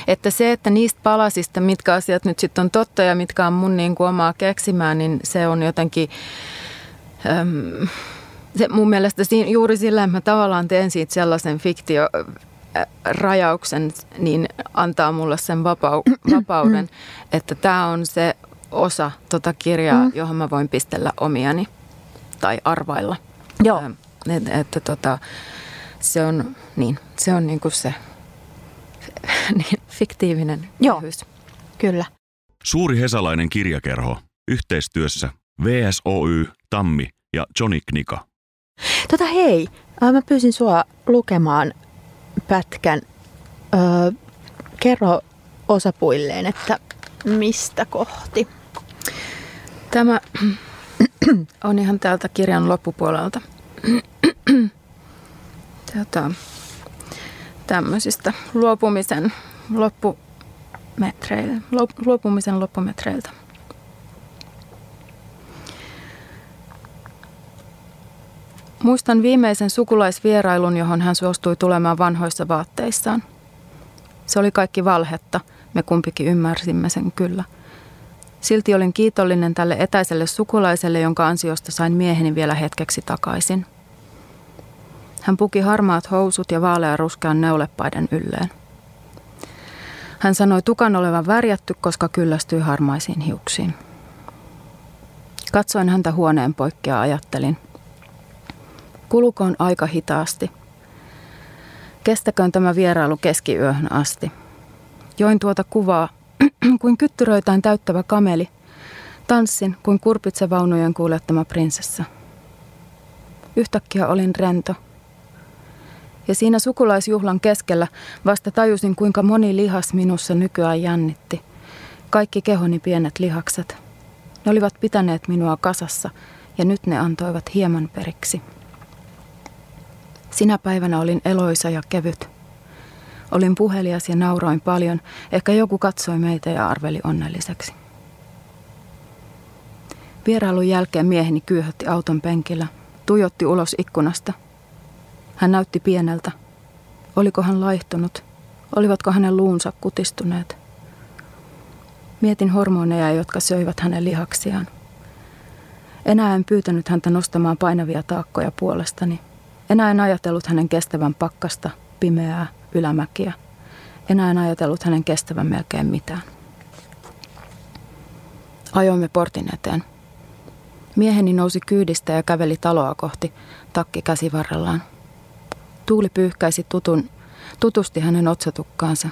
Speaker 3: Että se, että niistä palasista, mitkä asiat nyt sitten on totta ja mitkä on mun niin kuin omaa keksimään, niin se on jotenkin... Äm, se mun mielestä siinä, juuri sillä, että mä tavallaan teen siitä sellaisen fiktio rajauksen, niin antaa mulle sen vapau- *clears throat* vapauden, että tämä on se osa tota kirjaa, mm. johon mä voin pistellä omiani tai arvailla.
Speaker 2: Joo. Ähm,
Speaker 3: että, että tota, se on, niin, se on niinku se *laughs* niin, fiktiivinen
Speaker 2: Joo, kyllä.
Speaker 1: Suuri hesalainen kirjakerho yhteistyössä VSOY, Tammi ja Johnny Knika.
Speaker 2: Tota hei, mä pyysin sua lukemaan pätkän. Öö, kerro osapuilleen, että mistä kohti?
Speaker 3: Tämä *clears throat* on ihan täältä kirjan loppupuolelta. *clears throat* Tätä, tämmöisistä luopumisen loppumetreiltä, luopumisen loppumetreiltä. Muistan viimeisen sukulaisvierailun, johon hän suostui tulemaan vanhoissa vaatteissaan. Se oli kaikki valhetta. Me kumpikin ymmärsimme sen kyllä – Silti olin kiitollinen tälle etäiselle sukulaiselle, jonka ansiosta sain mieheni vielä hetkeksi takaisin. Hän puki harmaat housut ja vaalean ruskean neulepaiden ylleen. Hän sanoi tukan olevan värjätty, koska kyllästyi harmaisiin hiuksiin. Katsoin häntä huoneen poikkea ajattelin. Kulukoon aika hitaasti. Kestäköön tämä vierailu keskiyöhön asti. Join tuota kuvaa *clears throat* kuin kyttyröitään täyttävä kameli. Tanssin kuin kurpitsevaunujen kuulettama prinsessa. Yhtäkkiä olin rento. Ja siinä sukulaisjuhlan keskellä vasta tajusin, kuinka moni lihas minussa nykyään jännitti. Kaikki kehoni pienet lihakset. Ne olivat pitäneet minua kasassa ja nyt ne antoivat hieman periksi. Sinä päivänä olin eloisa ja kevyt. Olin puhelias ja nauroin paljon. Ehkä joku katsoi meitä ja arveli onnelliseksi. Vierailun jälkeen mieheni kyyhötti auton penkillä, tuijotti ulos ikkunasta. Hän näytti pieneltä. Oliko hän laihtunut? Olivatko hänen luunsa kutistuneet? Mietin hormoneja, jotka söivät hänen lihaksiaan. Enää en pyytänyt häntä nostamaan painavia taakkoja puolestani. Enää en ajatellut hänen kestävän pakkasta, pimeää, ylämäkiä. Enää en ajatellut hänen kestävän melkein mitään. Ajoimme portin eteen. Mieheni nousi kyydistä ja käveli taloa kohti, takki käsivarrellaan. Tuuli pyyhkäisi tutun, tutusti hänen otsatukkaansa.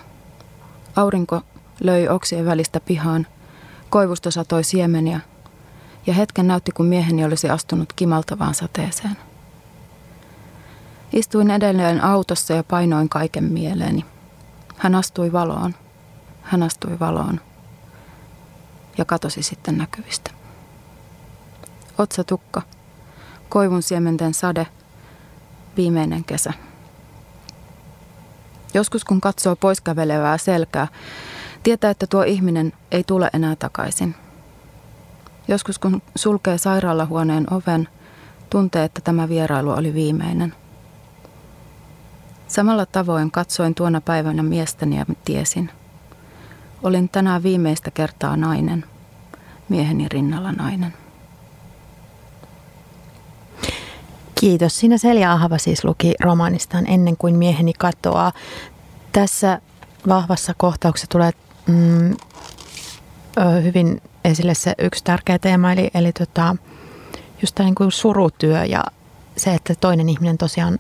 Speaker 3: Aurinko löi oksien välistä pihaan. Koivusta satoi siemeniä ja hetken näytti, kun mieheni olisi astunut kimaltavaan sateeseen. Istuin edelleen autossa ja painoin kaiken mieleeni. Hän astui valoon. Hän astui valoon. Ja katosi sitten näkyvistä. Otsatukka. Koivun siementen sade. Viimeinen kesä. Joskus kun katsoo poiskävelevää selkää, tietää, että tuo ihminen ei tule enää takaisin. Joskus kun sulkee sairaalahuoneen oven, tuntee, että tämä vierailu oli viimeinen – Samalla tavoin katsoin tuona päivänä miestäni ja tiesin. Olin tänään viimeistä kertaa nainen, mieheni rinnalla nainen.
Speaker 2: Kiitos. Siinä Selja Ahava siis luki romaanistaan Ennen kuin mieheni katoaa. Tässä vahvassa kohtauksessa tulee mm, hyvin esille se yksi tärkeä teema, eli, eli tota, just tämä niin kuin surutyö ja se, että toinen ihminen tosiaan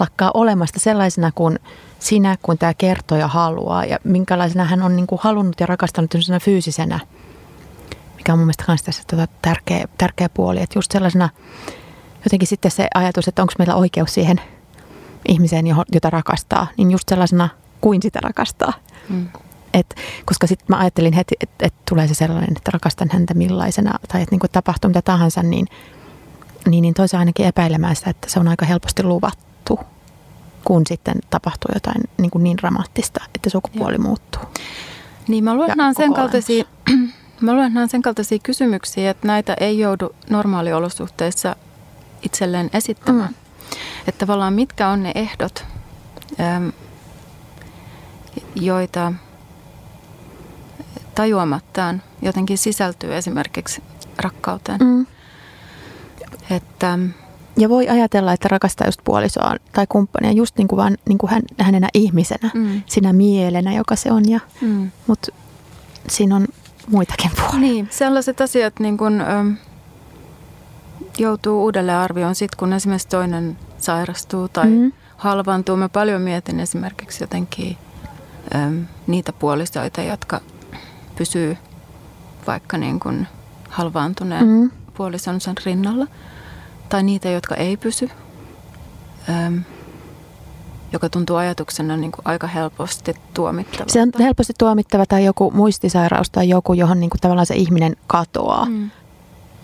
Speaker 2: lakkaa olemasta sellaisena kuin sinä, kun tämä kertoja haluaa ja minkälaisena hän on niin kuin halunnut ja rakastanut fyysisenä, mikä on mun mielestä myös tässä tota tärkeä, tärkeä puoli. Että just sellaisena jotenkin sitten se ajatus, että onko meillä oikeus siihen ihmiseen, jota rakastaa, niin just sellaisena kuin sitä rakastaa. Mm. Et, koska sitten mä ajattelin heti, että et tulee se sellainen, että rakastan häntä millaisena, tai että niin tapahtuu mitä tahansa, niin, niin, niin toisaalta ainakin epäilemään sitä, että se on aika helposti luvattu tapahtuu, kun sitten tapahtuu jotain niin, kuin niin dramaattista, että sukupuoli Joo. muuttuu.
Speaker 3: Niin mä luulen, että sen kaltaisia, *clears throat* mä luulen, että sen kaltaisia kysymyksiä, että näitä ei joudu normaaliolosuhteissa itselleen esittämään. Mm. Että tavallaan mitkä on ne ehdot, joita tajuamattaan jotenkin sisältyy esimerkiksi rakkauteen. Mm. Että
Speaker 2: ja voi ajatella, että rakastaa just puolisoa tai kumppania just niin kuin vaan niin kuin hän, hänenä ihmisenä, mm. sinä mielenä, joka se on. Ja, mm. Mutta siinä on muitakin puolia.
Speaker 3: Niin, sellaiset asiat niin kuin, ö, joutuu uudelleen arvioon sitten, kun esimerkiksi toinen sairastuu tai mm. halvaantuu. Mä paljon mietin esimerkiksi jotenkin ö, niitä puolisoita, jotka pysyy vaikka niin kuin halvaantuneen mm. puolisonsa rinnalla – tai niitä, jotka ei pysy, äm, joka tuntuu ajatuksena niin kuin aika helposti tuomittava.
Speaker 2: Se on helposti tuomittava tai joku muistisairaus tai joku, johon niin kuin tavallaan se ihminen katoaa. Mm.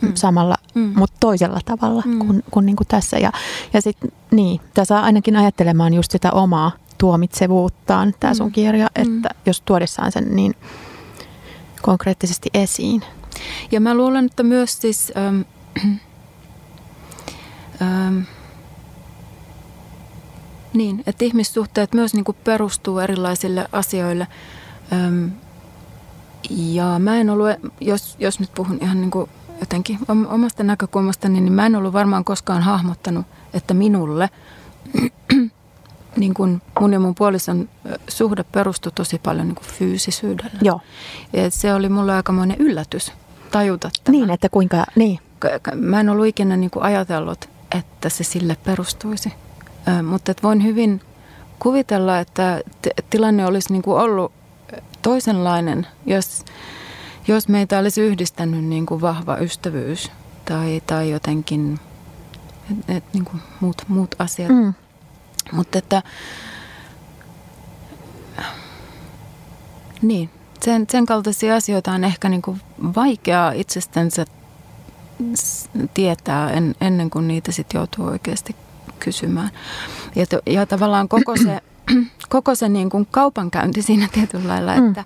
Speaker 2: Mm. samalla, mm. mutta toisella tavalla mm. kuin, kuin, niin kuin tässä. Ja, ja sitten niin, tämä saa ainakin ajattelemaan just sitä omaa tuomitsevuuttaan, tämä sun mm. kirja, mm. että mm. jos tuodessaan sen niin konkreettisesti esiin.
Speaker 3: Ja mä luulen, että myös siis... Ähm, Ähm, niin, että ihmissuhteet myös niin kuin perustuu erilaisille asioille. Ähm, Ja mä en ollut, jos, jos nyt puhun ihan niin kuin jotenkin omasta näkökulmastani, niin mä en ollut varmaan koskaan hahmottanut, että minulle *clears throat* niin kuin mun ja mun puolison suhde perustui tosi paljon niin kuin fyysisyydelle.
Speaker 2: Joo.
Speaker 3: Ja se oli mulle aikamoinen yllätys tajuta tämä.
Speaker 2: Niin, että kuinka, niin.
Speaker 3: Mä en ollut ikinä niin kuin ajatellut, että se sille perustuisi. Ö, mutta että voin hyvin kuvitella, että t- tilanne olisi niin kuin ollut toisenlainen, jos, jos meitä olisi yhdistänyt niin kuin vahva ystävyys tai, tai jotenkin et, et, niin kuin muut, muut asiat. Mm. Mutta että niin, sen, sen kaltaisia asioita on ehkä niin kuin vaikeaa itsestänsä tietää en, ennen kuin niitä sitten joutuu oikeasti kysymään. Ja, to, ja tavallaan koko se, *clears throat* koko se niin kuin kaupankäynti siinä tietyllä lailla, mm. että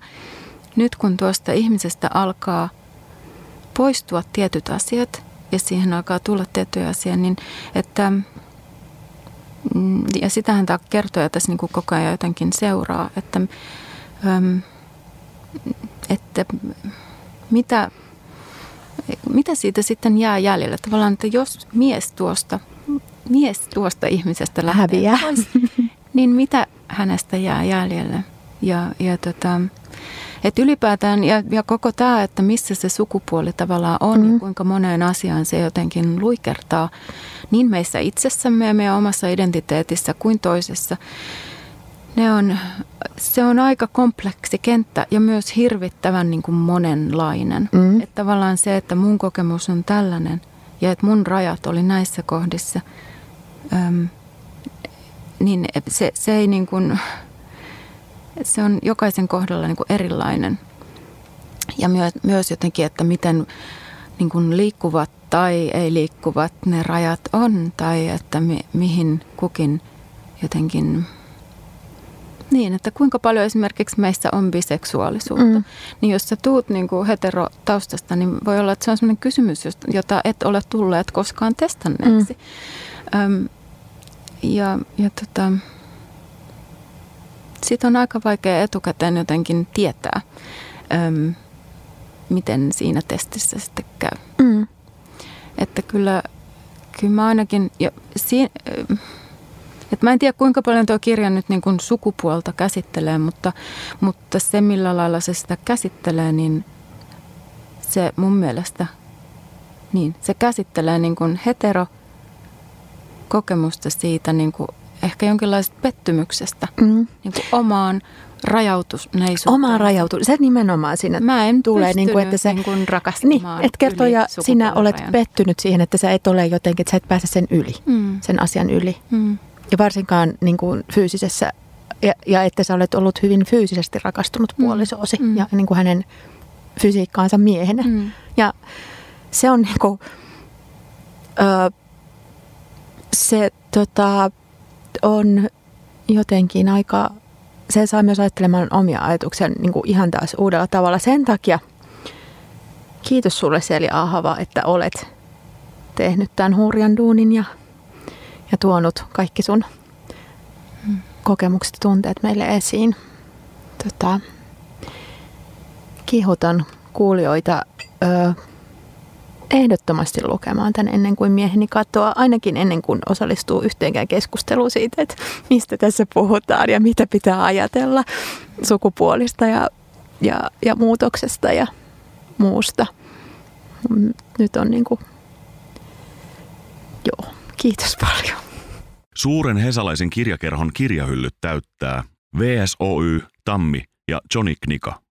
Speaker 3: nyt kun tuosta ihmisestä alkaa poistua tietyt asiat ja siihen alkaa tulla tiettyjä asioita, niin että mm, ja sitähän tämä kertoja tässä niin kuin koko ajan jotenkin seuraa, että, että mitä, mitä siitä sitten jää jäljellä. Tavallaan, että jos mies tuosta, mies tuosta ihmisestä lähtee pois, niin mitä hänestä jää jäljelle? Ja, ja tota, että ylipäätään ja, ja koko tämä, että missä se sukupuoli tavallaan on mm. ja kuinka moneen asiaan se jotenkin luikertaa niin meissä itsessämme ja meidän omassa identiteetissä kuin toisessa. Ne on, se on aika kompleksi kenttä ja myös hirvittävän niin kuin monenlainen. Mm. Että tavallaan se, että mun kokemus on tällainen ja että mun rajat oli näissä kohdissa, äm, niin se, se ei niin kuin, se on jokaisen kohdalla niin kuin erilainen. Ja myös, myös jotenkin, että miten niin kuin liikkuvat tai ei liikkuvat ne rajat on, tai että mi, mihin kukin jotenkin niin, että kuinka paljon esimerkiksi meissä on biseksuaalisuutta. Mm. Niin jos sä tuut niin kuin heterotaustasta, niin voi olla, että se on sellainen kysymys, jota et ole tulleet koskaan testanneeksi. Mm. Öm, ja ja tota, siitä on aika vaikea etukäteen jotenkin tietää, öm, miten siinä testissä sitten käy. Mm. Että kyllä, kyllä mä ainakin, ja siinä, et mä en tiedä kuinka paljon tuo kirja nyt niin kuin sukupuolta käsittelee, mutta, mutta se millä lailla se sitä käsittelee, niin se mun mielestä, niin se käsittelee niin kuin hetero kokemusta siitä niin kuin ehkä jonkinlaisesta pettymyksestä mm. niin kuin omaan rajautuneisuuteen.
Speaker 2: Omaan rajautuneisuuteen. Se nimenomaan siinä
Speaker 3: Mä en tulee, niin kuin, että se, niin kuin rakastamaan
Speaker 2: niin, että kertoo ja sinä olet pettynyt siihen, että sä et ole jotenkin, että sä et pääse sen yli, mm. sen asian yli. Mm. Ja varsinkaan niin kuin fyysisessä, ja, ja että sä olet ollut hyvin fyysisesti rakastunut mm. puolisoosi mm. ja niin kuin hänen fysiikkaansa miehenä. Mm. Ja se on niin kuin, ö, se tota, on jotenkin aika, se saa myös ajattelemaan omia ajatuksia niin kuin ihan taas uudella tavalla. Sen takia kiitos sulle Seli Ahava, että olet tehnyt tämän hurjan duunin ja, ja tuonut kaikki sun kokemukset ja tunteet meille esiin. Tota, kihutan kuulijoita ö, ehdottomasti lukemaan tämän ennen kuin mieheni katoaa, ainakin ennen kuin osallistuu yhteenkään keskusteluun siitä, että mistä tässä puhutaan ja mitä pitää ajatella sukupuolista ja, ja, ja muutoksesta ja muusta. Nyt on niin kuin, joo, kiitos paljon.
Speaker 1: Suuren hesalaisen kirjakerhon kirjahyllyt täyttää VSOY, Tammi ja Johnny Knika.